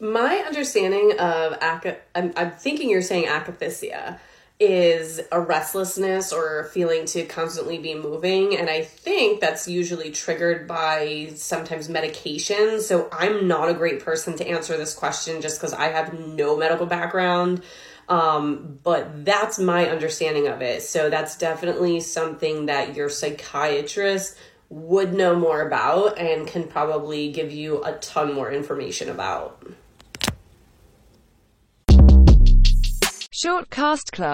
My understanding of I'm, I'm thinking you're saying akathisia is a restlessness or feeling to constantly be moving and i think that's usually triggered by sometimes medication. So i'm not a great person to answer this question just because i have no medical background um, but that's my understanding of it. So that's definitely something that your psychiatrist would know more about and can probably give you a ton more information about Short Cast Club